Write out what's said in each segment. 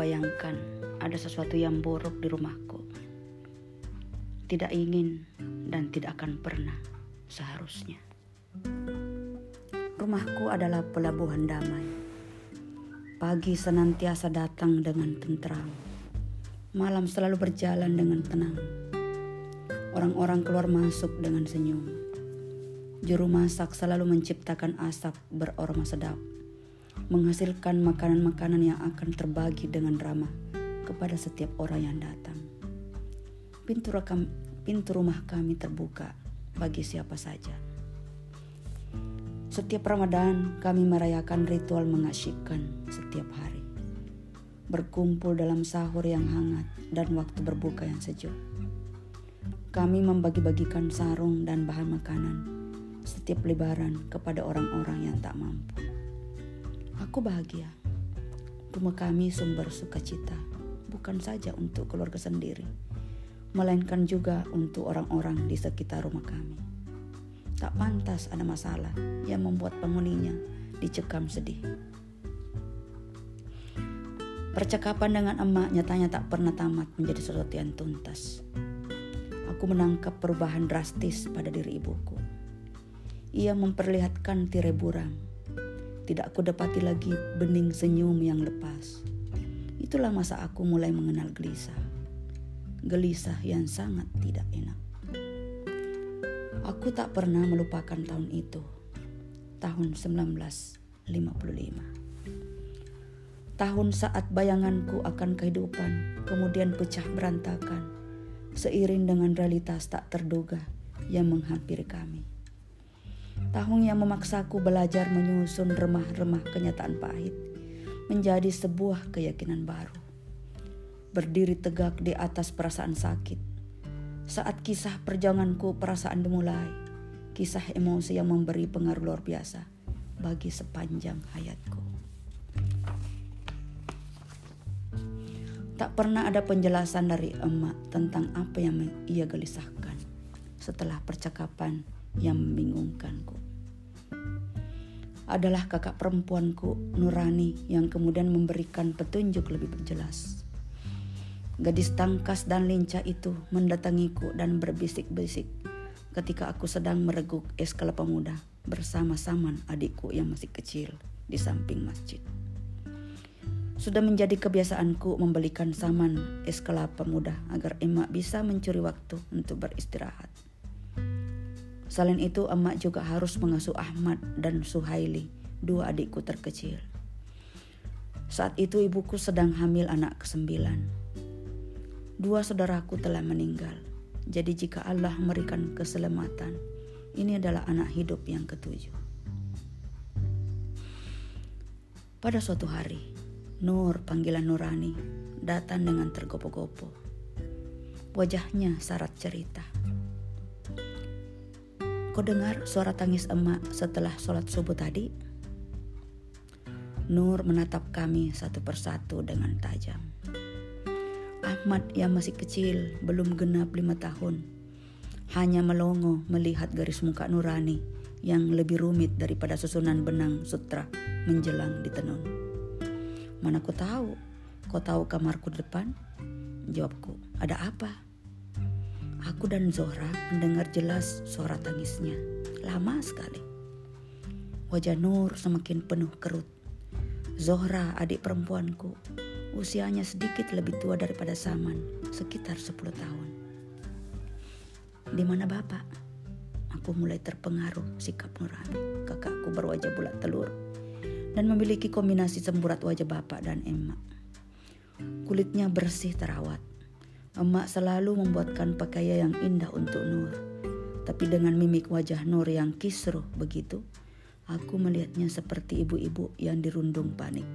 membayangkan ada sesuatu yang buruk di rumahku. Tidak ingin dan tidak akan pernah seharusnya. Rumahku adalah pelabuhan damai. Pagi senantiasa datang dengan tentram. Malam selalu berjalan dengan tenang. Orang-orang keluar masuk dengan senyum. Juru masak selalu menciptakan asap beraroma sedap menghasilkan makanan-makanan yang akan terbagi dengan ramah kepada setiap orang yang datang. Pintu, rekam, pintu rumah kami terbuka bagi siapa saja. Setiap Ramadan kami merayakan ritual mengasyikkan setiap hari. Berkumpul dalam sahur yang hangat dan waktu berbuka yang sejuk. Kami membagi-bagikan sarung dan bahan makanan setiap lebaran kepada orang-orang yang tak mampu. Aku bahagia. Rumah kami sumber sukacita, bukan saja untuk keluarga sendiri, melainkan juga untuk orang-orang di sekitar rumah kami. Tak pantas ada masalah yang membuat penghuninya dicekam sedih. Percakapan dengan emak nyatanya tak pernah tamat menjadi sesuatu yang tuntas. Aku menangkap perubahan drastis pada diri ibuku. Ia memperlihatkan tirai buram tidak aku dapati lagi bening senyum yang lepas. Itulah masa aku mulai mengenal gelisah. Gelisah yang sangat tidak enak. Aku tak pernah melupakan tahun itu. Tahun 1955. Tahun saat bayanganku akan kehidupan kemudian pecah berantakan seiring dengan realitas tak terduga yang menghampiri kami. Tahun yang memaksaku belajar menyusun remah-remah kenyataan pahit menjadi sebuah keyakinan baru. Berdiri tegak di atas perasaan sakit. Saat kisah perjuanganku perasaan dimulai, kisah emosi yang memberi pengaruh luar biasa bagi sepanjang hayatku. Tak pernah ada penjelasan dari emak tentang apa yang ia gelisahkan setelah percakapan yang membingungkanku. Adalah kakak perempuanku, Nurani, yang kemudian memberikan petunjuk lebih jelas. Gadis tangkas dan lincah itu mendatangiku dan berbisik-bisik ketika aku sedang mereguk es kelapa muda bersama Saman adikku yang masih kecil di samping masjid. Sudah menjadi kebiasaanku membelikan Saman es kelapa muda agar emak bisa mencuri waktu untuk beristirahat. Selain itu, emak juga harus mengasuh Ahmad dan Suhaili, dua adikku terkecil. Saat itu ibuku sedang hamil anak kesembilan. Dua saudaraku telah meninggal. Jadi jika Allah memberikan keselamatan, ini adalah anak hidup yang ketujuh. Pada suatu hari, Nur, panggilan Nurani, datang dengan tergopoh-gopoh. Wajahnya syarat cerita. Kau dengar suara tangis emak setelah sholat subuh tadi? Nur menatap kami satu persatu dengan tajam. Ahmad yang masih kecil, belum genap lima tahun, hanya melongo melihat garis muka Nurani yang lebih rumit daripada susunan benang sutra menjelang di tenun. Mana kau tahu? Kau tahu kamarku depan? Jawabku, ada apa? Aku dan Zohra mendengar jelas suara tangisnya. Lama sekali. Wajah Nur semakin penuh kerut. Zohra, adik perempuanku, usianya sedikit lebih tua daripada Saman, sekitar 10 tahun. Di mana bapak? Aku mulai terpengaruh sikap Nurani. Kakakku berwajah bulat telur dan memiliki kombinasi semburat wajah bapak dan emak. Kulitnya bersih terawat, Emak selalu membuatkan pakaian yang indah untuk Nur. Tapi dengan mimik wajah Nur yang kisruh begitu, aku melihatnya seperti ibu-ibu yang dirundung panik.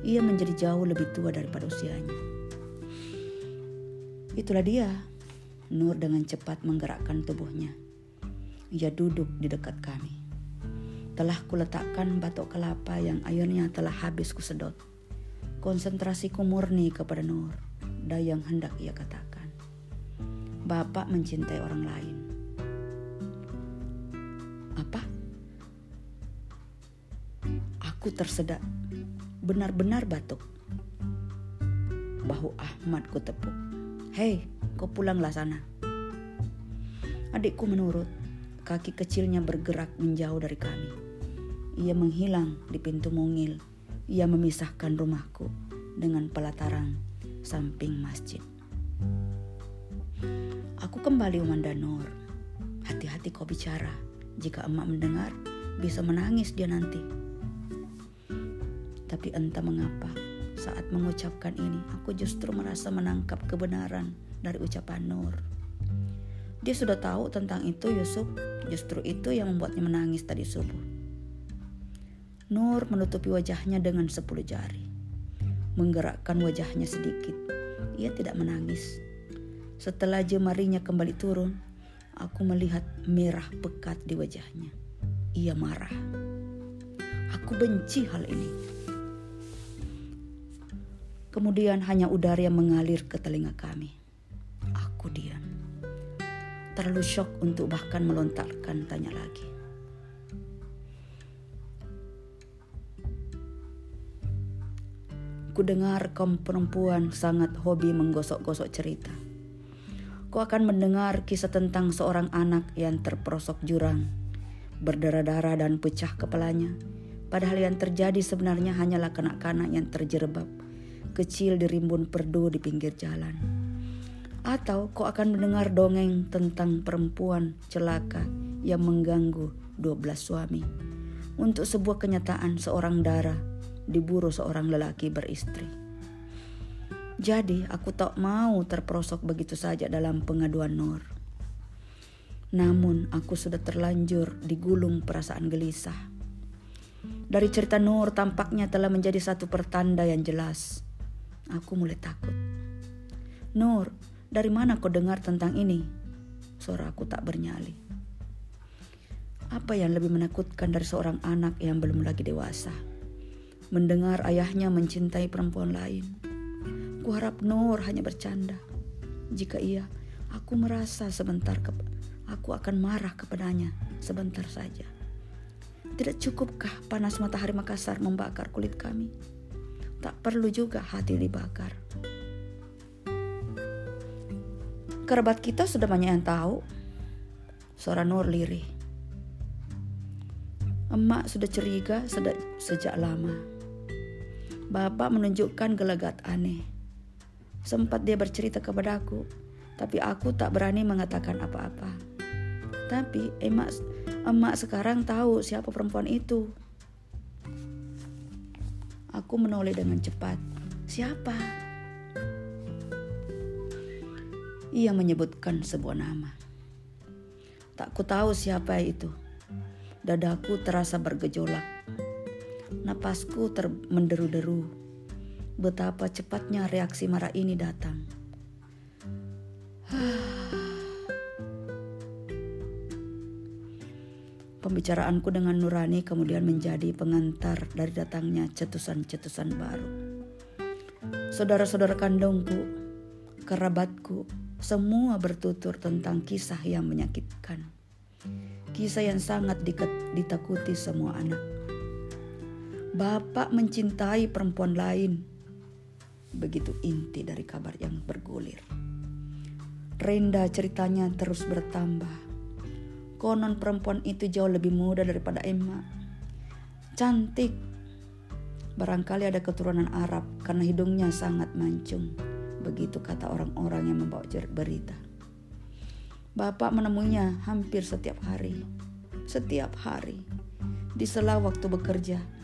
Ia menjadi jauh lebih tua daripada usianya. Itulah dia. Nur dengan cepat menggerakkan tubuhnya. Ia duduk di dekat kami. Telah kuletakkan batok kelapa yang airnya telah habis kusedot. Konsentrasiku murni kepada Nur ada yang hendak ia katakan. Bapak mencintai orang lain. Apa? Aku tersedak, benar-benar batuk. bahu Ahmad ku tepuk. Hei, kau pulanglah sana. Adikku menurut, kaki kecilnya bergerak menjauh dari kami. Ia menghilang di pintu mungil. Ia memisahkan rumahku dengan pelataran samping masjid. Aku kembali Umanda Nur. Hati-hati kau bicara. Jika emak mendengar, bisa menangis dia nanti. Tapi entah mengapa, saat mengucapkan ini, aku justru merasa menangkap kebenaran dari ucapan Nur. Dia sudah tahu tentang itu Yusuf, justru itu yang membuatnya menangis tadi subuh. Nur menutupi wajahnya dengan sepuluh jari. Menggerakkan wajahnya sedikit. Ia tidak menangis. Setelah jemarinya kembali turun, aku melihat merah pekat di wajahnya. Ia marah. Aku benci hal ini. Kemudian hanya udara yang mengalir ke telinga kami. Aku diam. Terlalu shock untuk bahkan melontarkan tanya lagi. Ku dengar kaum perempuan sangat hobi menggosok-gosok cerita. Kau akan mendengar kisah tentang seorang anak yang terperosok jurang, berdarah-darah dan pecah kepalanya. Padahal yang terjadi sebenarnya hanyalah kanak-kanak yang terjerebab kecil di rimbun perdu di pinggir jalan. Atau kau akan mendengar dongeng tentang perempuan celaka yang mengganggu 12 suami. Untuk sebuah kenyataan seorang darah diburu seorang lelaki beristri. Jadi aku tak mau terperosok begitu saja dalam pengaduan Nur. Namun aku sudah terlanjur digulung perasaan gelisah. Dari cerita Nur tampaknya telah menjadi satu pertanda yang jelas Aku mulai takut. Nur, dari mana kau dengar tentang ini? Suara aku tak bernyali. Apa yang lebih menakutkan dari seorang anak yang belum lagi dewasa? Mendengar ayahnya mencintai perempuan lain. Kuharap Nur hanya bercanda. Jika iya, aku merasa sebentar ke aku akan marah kepadanya sebentar saja. Tidak cukupkah panas matahari Makassar membakar kulit kami? tak perlu juga hati dibakar. Kerabat kita sudah banyak yang tahu. Suara Nur lirih. Emak sudah curiga sejak lama. Bapak menunjukkan gelagat aneh. Sempat dia bercerita kepadaku, tapi aku tak berani mengatakan apa-apa. Tapi emak, emak sekarang tahu siapa perempuan itu. Aku menoleh dengan cepat. Siapa? Ia menyebutkan sebuah nama. Tak ku tahu siapa itu. Dadaku terasa bergejolak. Napasku ter menderu-deru. Betapa cepatnya reaksi marah ini datang. Pembicaraanku dengan Nurani kemudian menjadi pengantar dari datangnya cetusan-cetusan baru. Saudara-saudara kandungku, kerabatku, semua bertutur tentang kisah yang menyakitkan. Kisah yang sangat ditakuti semua anak. Bapak mencintai perempuan lain. Begitu inti dari kabar yang bergulir. Renda ceritanya terus bertambah Konon perempuan itu jauh lebih muda daripada Emma. Cantik. Barangkali ada keturunan Arab karena hidungnya sangat mancung. Begitu kata orang-orang yang membawa berita. Bapak menemuinya hampir setiap hari. Setiap hari. Di sela waktu bekerja.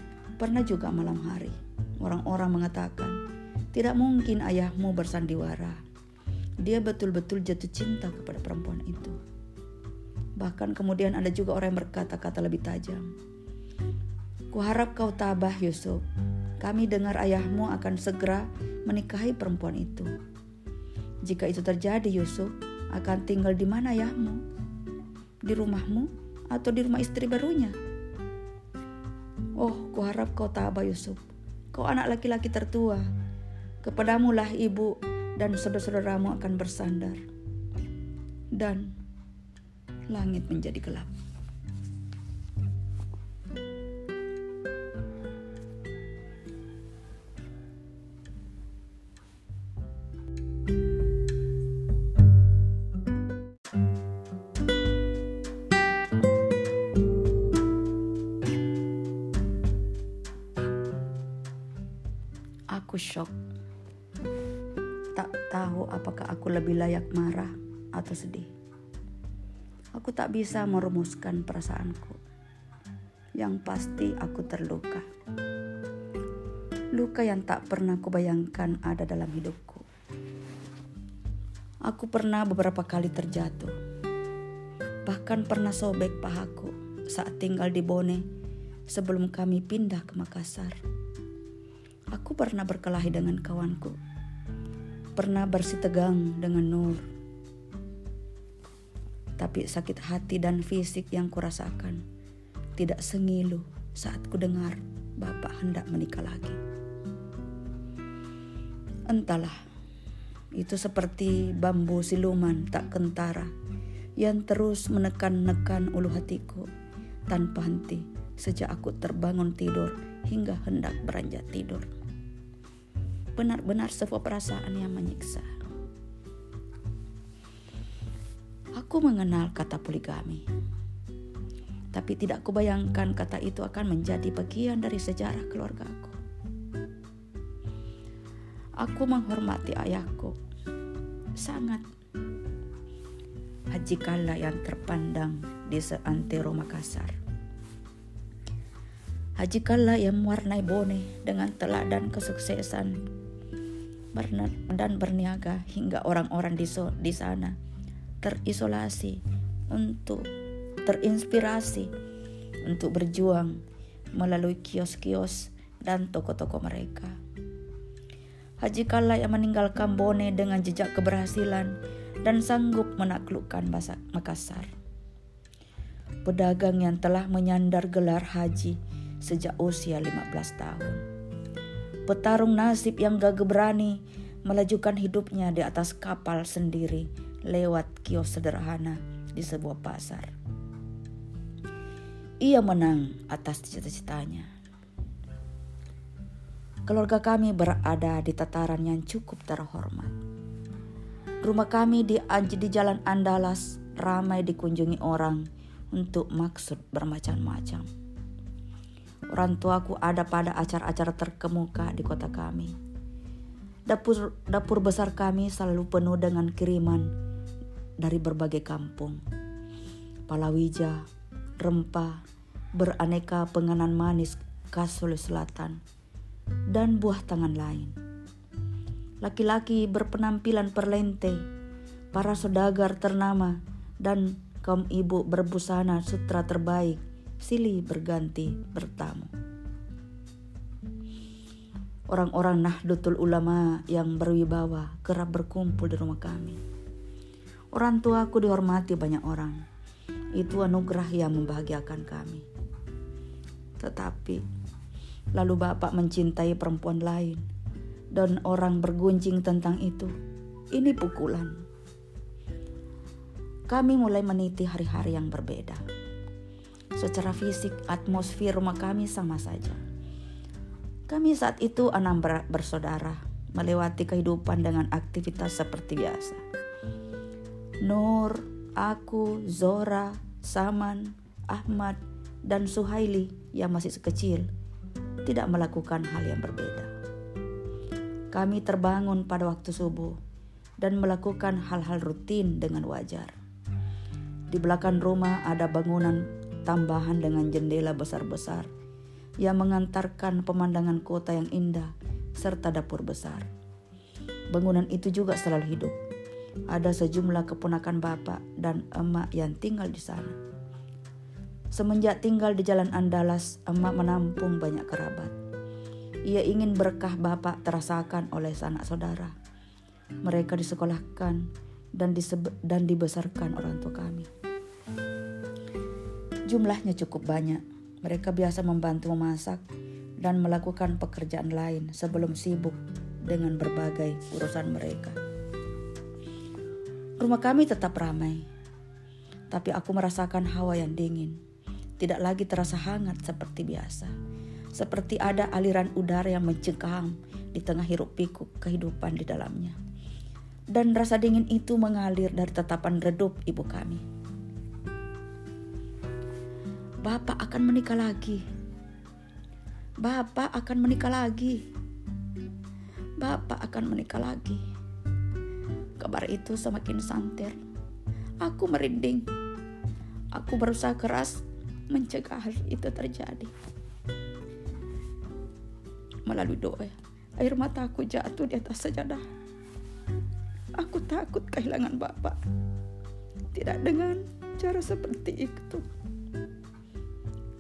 Pernah juga malam hari. Orang-orang mengatakan, tidak mungkin ayahmu bersandiwara. Dia betul-betul jatuh cinta kepada perempuan itu. Bahkan kemudian ada juga orang yang berkata-kata lebih tajam. Kuharap kau tabah Yusuf. Kami dengar ayahmu akan segera menikahi perempuan itu. Jika itu terjadi Yusuf, akan tinggal di mana ayahmu? Di rumahmu atau di rumah istri barunya? Oh, kuharap kau tabah Yusuf. Kau anak laki-laki tertua. Kepadamulah ibu dan saudara-saudaramu akan bersandar. Dan langit menjadi gelap. Aku lebih layak marah atau sedih. Aku tak bisa merumuskan perasaanku. Yang pasti aku terluka. Luka yang tak pernah kubayangkan ada dalam hidupku. Aku pernah beberapa kali terjatuh. Bahkan pernah sobek pahaku saat tinggal di Bone sebelum kami pindah ke Makassar. Aku pernah berkelahi dengan kawanku. Pernah bersitegang dengan Nur tapi sakit hati dan fisik yang kurasakan tidak sengilu saat ku dengar Bapak hendak menikah lagi. Entahlah, itu seperti bambu siluman tak kentara yang terus menekan-nekan ulu hatiku tanpa henti sejak aku terbangun tidur hingga hendak beranjak tidur. Benar-benar sebuah perasaan yang menyiksa. Aku mengenal kata poligami. Tapi tidak kubayangkan kata itu akan menjadi bagian dari sejarah keluarga aku. Aku menghormati ayahku. Sangat. Haji Kala yang terpandang di seantero Makassar. Haji Kala yang mewarnai Bone dengan teladan kesuksesan dan berniaga hingga orang-orang di, di sana terisolasi, untuk terinspirasi, untuk berjuang melalui kios-kios dan toko-toko mereka. Haji Kala yang meninggalkan Bone dengan jejak keberhasilan dan sanggup menaklukkan Makassar. Pedagang yang telah menyandar gelar haji sejak usia 15 tahun. Petarung nasib yang gagah berani melajukan hidupnya di atas kapal sendiri lewat kios sederhana di sebuah pasar. Ia menang atas cita-citanya. Keluarga kami berada di tataran yang cukup terhormat. Rumah kami di, di Jalan Andalas ramai dikunjungi orang untuk maksud bermacam-macam. Orang tuaku ada pada acara-acara terkemuka di kota kami. Dapur, dapur besar kami selalu penuh dengan kiriman dari berbagai kampung. Palawija, rempah, beraneka penganan manis khas Sulawesi Selatan, dan buah tangan lain. Laki-laki berpenampilan perlente, para saudagar ternama, dan kaum ibu berbusana sutra terbaik silih berganti bertamu. Orang-orang Nahdlatul Ulama yang berwibawa kerap berkumpul di rumah kami Orang tuaku dihormati banyak orang. Itu anugerah yang membahagiakan kami. Tetapi, lalu bapak mencintai perempuan lain, dan orang bergunjing tentang itu. Ini pukulan. Kami mulai meniti hari-hari yang berbeda. Secara fisik, atmosfer rumah kami sama saja. Kami saat itu enam bersaudara, melewati kehidupan dengan aktivitas seperti biasa Nur, aku, Zora, Saman, Ahmad, dan Suhaili yang masih sekecil tidak melakukan hal yang berbeda. Kami terbangun pada waktu subuh dan melakukan hal-hal rutin dengan wajar. Di belakang rumah ada bangunan tambahan dengan jendela besar-besar yang mengantarkan pemandangan kota yang indah serta dapur besar. Bangunan itu juga selalu hidup ada sejumlah keponakan bapak dan emak yang tinggal di sana. Semenjak tinggal di Jalan Andalas, emak menampung banyak kerabat. Ia ingin berkah bapak terasakan oleh sanak saudara. Mereka disekolahkan dan, dan dibesarkan orang tua kami. Jumlahnya cukup banyak. Mereka biasa membantu memasak dan melakukan pekerjaan lain sebelum sibuk dengan berbagai urusan mereka. Rumah kami tetap ramai, tapi aku merasakan hawa yang dingin. Tidak lagi terasa hangat seperti biasa, seperti ada aliran udara yang mencengkam di tengah hiruk pikuk kehidupan di dalamnya. Dan rasa dingin itu mengalir dari tatapan redup ibu kami. Bapak akan menikah lagi. Bapak akan menikah lagi. Bapak akan menikah lagi. Kabar itu semakin santer. Aku merinding. Aku berusaha keras mencegah hal itu terjadi. Melalui doa, air mataku jatuh di atas sejadah. Aku takut kehilangan Bapak. Tidak dengan cara seperti itu.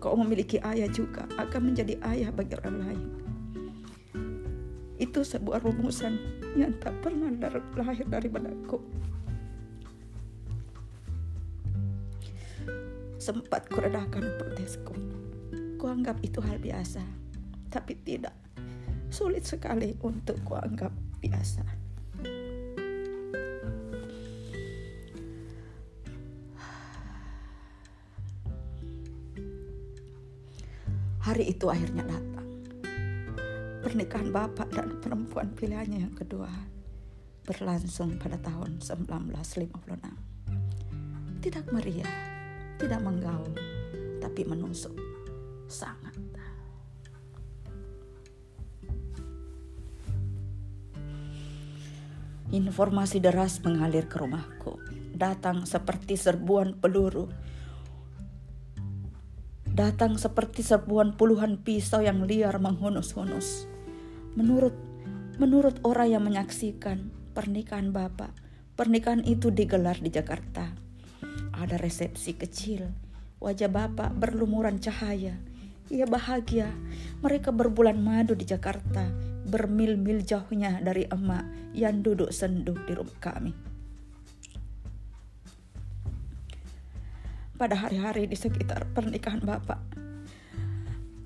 Kau memiliki ayah juga akan menjadi ayah bagi orang lain. Itu sebuah rumusan yang tak pernah lahir dari benakku. Sempat kuredakan protesku. Kuanggap itu hal biasa, tapi tidak. Sulit sekali untuk kuanggap biasa. Hari itu akhirnya datang. Pernikahan bapak dan perempuan pilihannya yang kedua berlangsung pada tahun 1956. Tidak meriah, tidak menggaul, tapi menusuk sangat. Informasi deras mengalir ke rumahku, datang seperti serbuan peluru datang seperti serbuan puluhan pisau yang liar menghunus-hunus. Menurut menurut orang yang menyaksikan pernikahan Bapak, pernikahan itu digelar di Jakarta. Ada resepsi kecil, wajah Bapak berlumuran cahaya. Ia bahagia, mereka berbulan madu di Jakarta, bermil-mil jauhnya dari emak yang duduk senduh di rumah kami. Pada hari-hari di sekitar pernikahan Bapak.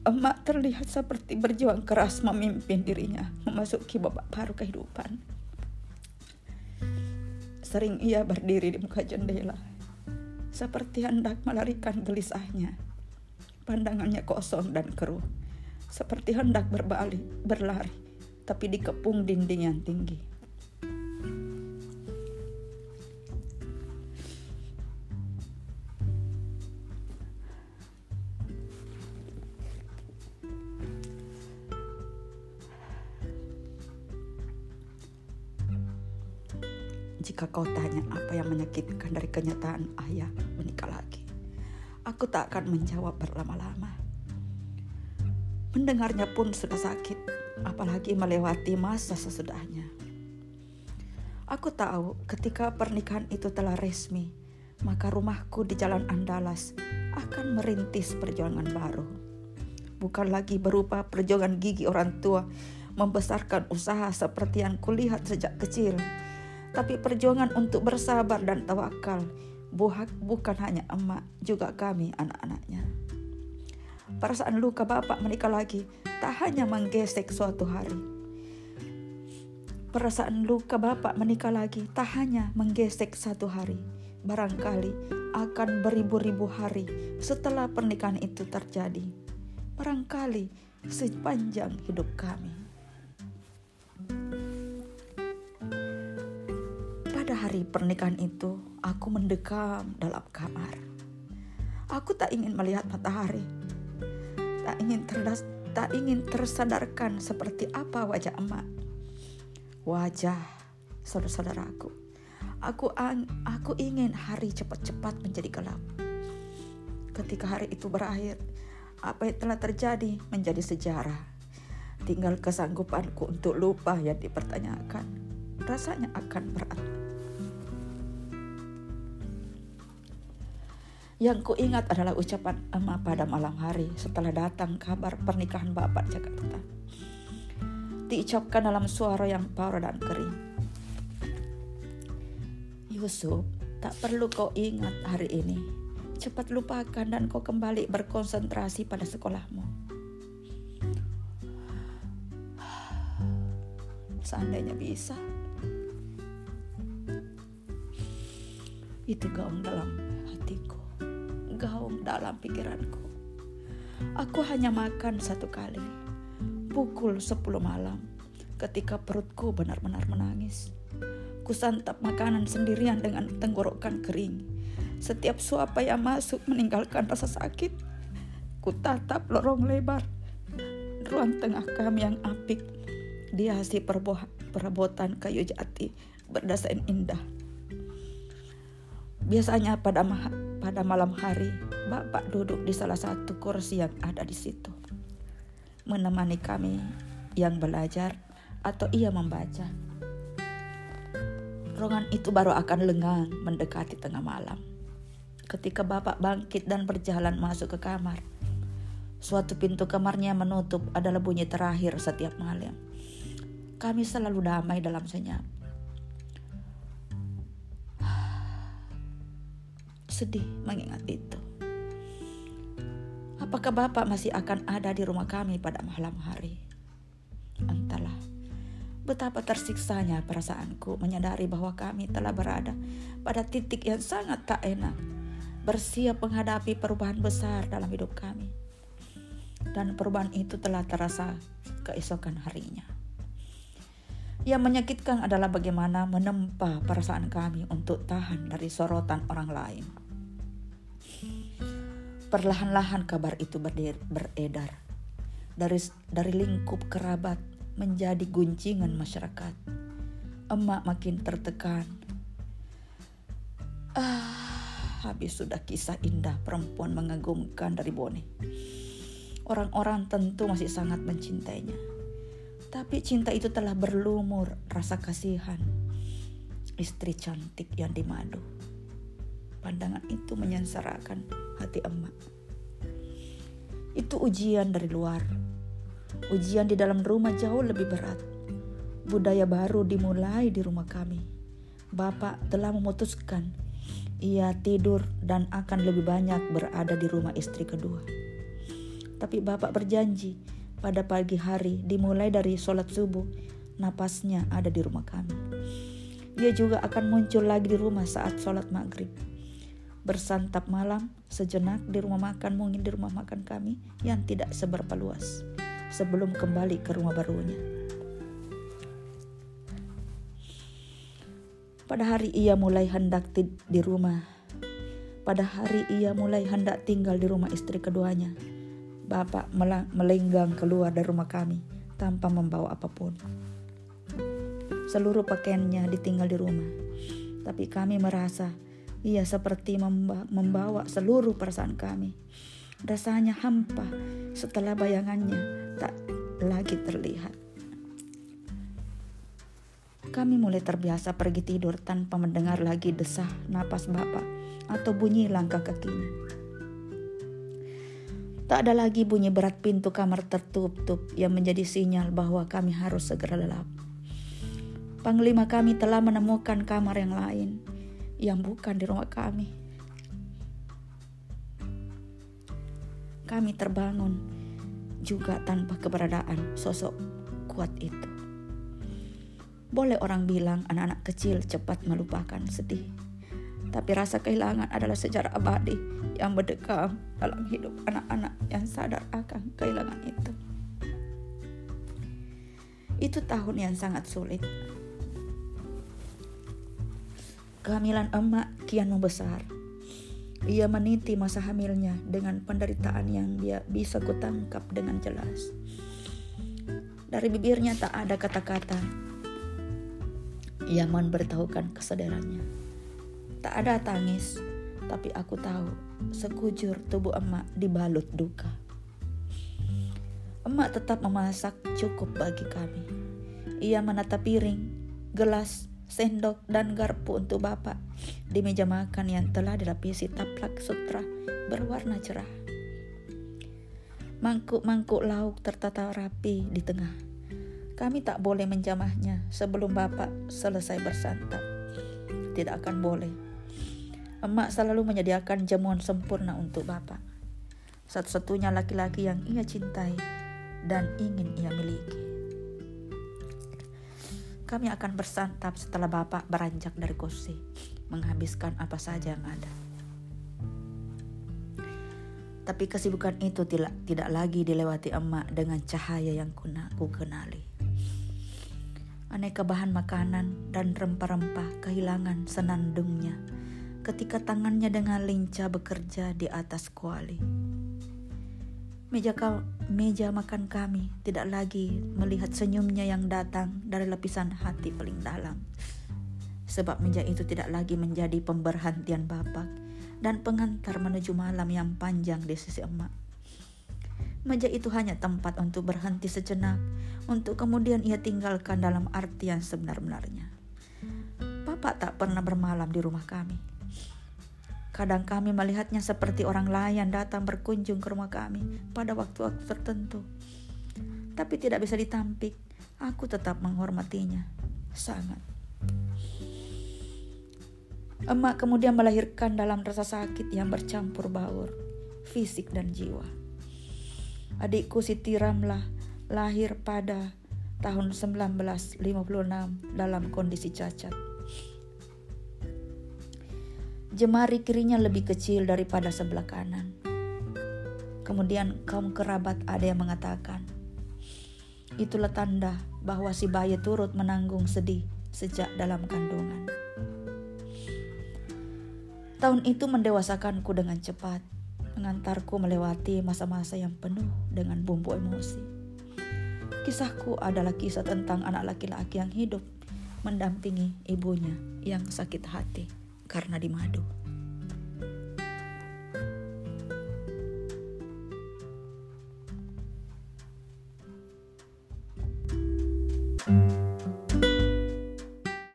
Emak terlihat seperti berjuang keras memimpin dirinya memasuki babak baru kehidupan. Sering ia berdiri di muka jendela, seperti hendak melarikan gelisahnya. Pandangannya kosong dan keruh, seperti hendak berbalik, berlari, tapi dikepung dinding yang tinggi. Kau tanya apa yang menyakitkan dari kenyataan ayah menikah lagi. Aku tak akan menjawab berlama-lama. Mendengarnya pun sudah sakit, apalagi melewati masa sesudahnya. Aku tahu ketika pernikahan itu telah resmi, maka rumahku di Jalan Andalas akan merintis perjuangan baru. Bukan lagi berupa perjuangan gigi orang tua membesarkan usaha seperti yang kulihat sejak kecil, tapi perjuangan untuk bersabar dan tawakal bukan hanya emak, juga kami anak-anaknya. Perasaan luka bapak menikah lagi tak hanya menggesek suatu hari. Perasaan luka bapak menikah lagi tak hanya menggesek satu hari. Barangkali akan beribu-ribu hari setelah pernikahan itu terjadi. Barangkali sepanjang hidup kami. Hari pernikahan itu, aku mendekam dalam kamar. Aku tak ingin melihat matahari. Tak ingin terdas, tak ingin tersadarkan seperti apa wajah emak. Wajah saudara-saudaraku. Aku aku ingin hari cepat-cepat menjadi gelap. Ketika hari itu berakhir, apa yang telah terjadi menjadi sejarah. Tinggal kesanggupanku untuk lupa yang dipertanyakan. Rasanya akan berat. Yang kuingat adalah ucapan emak pada malam hari setelah datang kabar pernikahan bapak Jakarta. Diucapkan dalam suara yang parah dan kering. Yusuf, tak perlu kau ingat hari ini. Cepat lupakan dan kau kembali berkonsentrasi pada sekolahmu. Seandainya bisa. Itu gaung dalam gaung dalam pikiranku. Aku hanya makan satu kali, pukul 10 malam, ketika perutku benar-benar menangis. Kusantap makanan sendirian dengan tenggorokan kering. Setiap suapa yang masuk meninggalkan rasa sakit. Ku tatap lorong lebar, ruang tengah kami yang apik, dihiasi perabotan kayu jati berdesain indah. Biasanya pada pada malam hari, Bapak duduk di salah satu kursi yang ada di situ. Menemani kami yang belajar atau ia membaca. Ruangan itu baru akan lengang mendekati tengah malam. Ketika Bapak bangkit dan berjalan masuk ke kamar, suatu pintu kamarnya menutup adalah bunyi terakhir setiap malam. Kami selalu damai dalam senyap. Sedih mengingat itu. Apakah Bapak masih akan ada di rumah kami pada malam hari? Entahlah, betapa tersiksanya perasaanku menyadari bahwa kami telah berada pada titik yang sangat tak enak, bersiap menghadapi perubahan besar dalam hidup kami. Dan perubahan itu telah terasa keesokan harinya. Yang menyakitkan adalah bagaimana menempa perasaan kami untuk tahan dari sorotan orang lain. Perlahan-lahan kabar itu beredar dari dari lingkup kerabat menjadi guncingan masyarakat. Emak makin tertekan. Ah, habis sudah kisah indah perempuan mengagumkan dari Bone. Orang-orang tentu masih sangat mencintainya. Tapi cinta itu telah berlumur rasa kasihan. Istri cantik yang dimadu. Pandangan itu menyengsarakan hati emak. Itu ujian dari luar. Ujian di dalam rumah jauh lebih berat. Budaya baru dimulai di rumah kami. Bapak telah memutuskan ia tidur dan akan lebih banyak berada di rumah istri kedua. Tapi bapak berjanji pada pagi hari dimulai dari sholat subuh, napasnya ada di rumah kami. Ia juga akan muncul lagi di rumah saat sholat maghrib bersantap malam sejenak di rumah makan mungkin di rumah makan kami yang tidak seberapa luas sebelum kembali ke rumah barunya. Pada hari ia mulai hendak di rumah. Pada hari ia mulai hendak tinggal di rumah istri keduanya. Bapak melenggang keluar dari rumah kami tanpa membawa apa pun. Seluruh pakaiannya ditinggal di rumah. Tapi kami merasa ia seperti membawa seluruh perasaan kami. Rasanya hampa setelah bayangannya tak lagi terlihat. Kami mulai terbiasa pergi tidur tanpa mendengar lagi desah napas bapak atau bunyi langkah kakinya. Tak ada lagi bunyi berat pintu kamar tertutup yang menjadi sinyal bahwa kami harus segera lelap. Panglima kami telah menemukan kamar yang lain yang bukan di rumah kami. Kami terbangun juga tanpa keberadaan sosok kuat itu. Boleh orang bilang anak-anak kecil cepat melupakan sedih, tapi rasa kehilangan adalah sejarah abadi yang berdekam dalam hidup anak-anak yang sadar akan kehilangan itu. Itu tahun yang sangat sulit Kehamilan emak kian membesar. Ia meniti masa hamilnya dengan penderitaan yang dia bisa kutangkap dengan jelas. Dari bibirnya tak ada kata-kata. Ia memberitahukan kesadarannya. Tak ada tangis, tapi aku tahu sekujur tubuh emak dibalut duka. Emak tetap memasak cukup bagi kami. Ia menata piring, gelas, sendok dan garpu untuk bapak di meja makan yang telah dilapisi taplak sutra berwarna cerah. Mangkuk-mangkuk lauk tertata rapi di tengah. Kami tak boleh menjamahnya sebelum bapak selesai bersantap. Tidak akan boleh. Emak selalu menyediakan jamuan sempurna untuk bapak. Satu-satunya laki-laki yang ia cintai dan ingin ia miliki. Kami akan bersantap setelah Bapak beranjak dari kursi, menghabiskan apa saja yang ada. Tapi kesibukan itu tidak, tidak lagi dilewati emak dengan cahaya yang kuna, ku kenali. Aneka bahan makanan dan rempah-rempah kehilangan senandungnya ketika tangannya dengan lincah bekerja di atas kuali. Meja, kau, meja makan kami tidak lagi melihat senyumnya yang datang dari lapisan hati paling dalam. Sebab meja itu tidak lagi menjadi pemberhentian bapak dan pengantar menuju malam yang panjang di sisi emak. Meja itu hanya tempat untuk berhenti sejenak, untuk kemudian ia tinggalkan dalam arti yang sebenar-benarnya. Bapak tak pernah bermalam di rumah kami. Kadang kami melihatnya seperti orang lain datang berkunjung ke rumah kami pada waktu-waktu tertentu. Tapi tidak bisa ditampik, aku tetap menghormatinya. Sangat. Emak kemudian melahirkan dalam rasa sakit yang bercampur baur, fisik dan jiwa. Adikku Siti Ramlah lahir pada tahun 1956 dalam kondisi cacat. Jemari kirinya lebih kecil daripada sebelah kanan. Kemudian kaum kerabat ada yang mengatakan, itulah tanda bahwa si bayi turut menanggung sedih sejak dalam kandungan. Tahun itu mendewasakanku dengan cepat, mengantarku melewati masa-masa yang penuh dengan bumbu emosi. Kisahku adalah kisah tentang anak laki-laki yang hidup mendampingi ibunya yang sakit hati karena dimadu.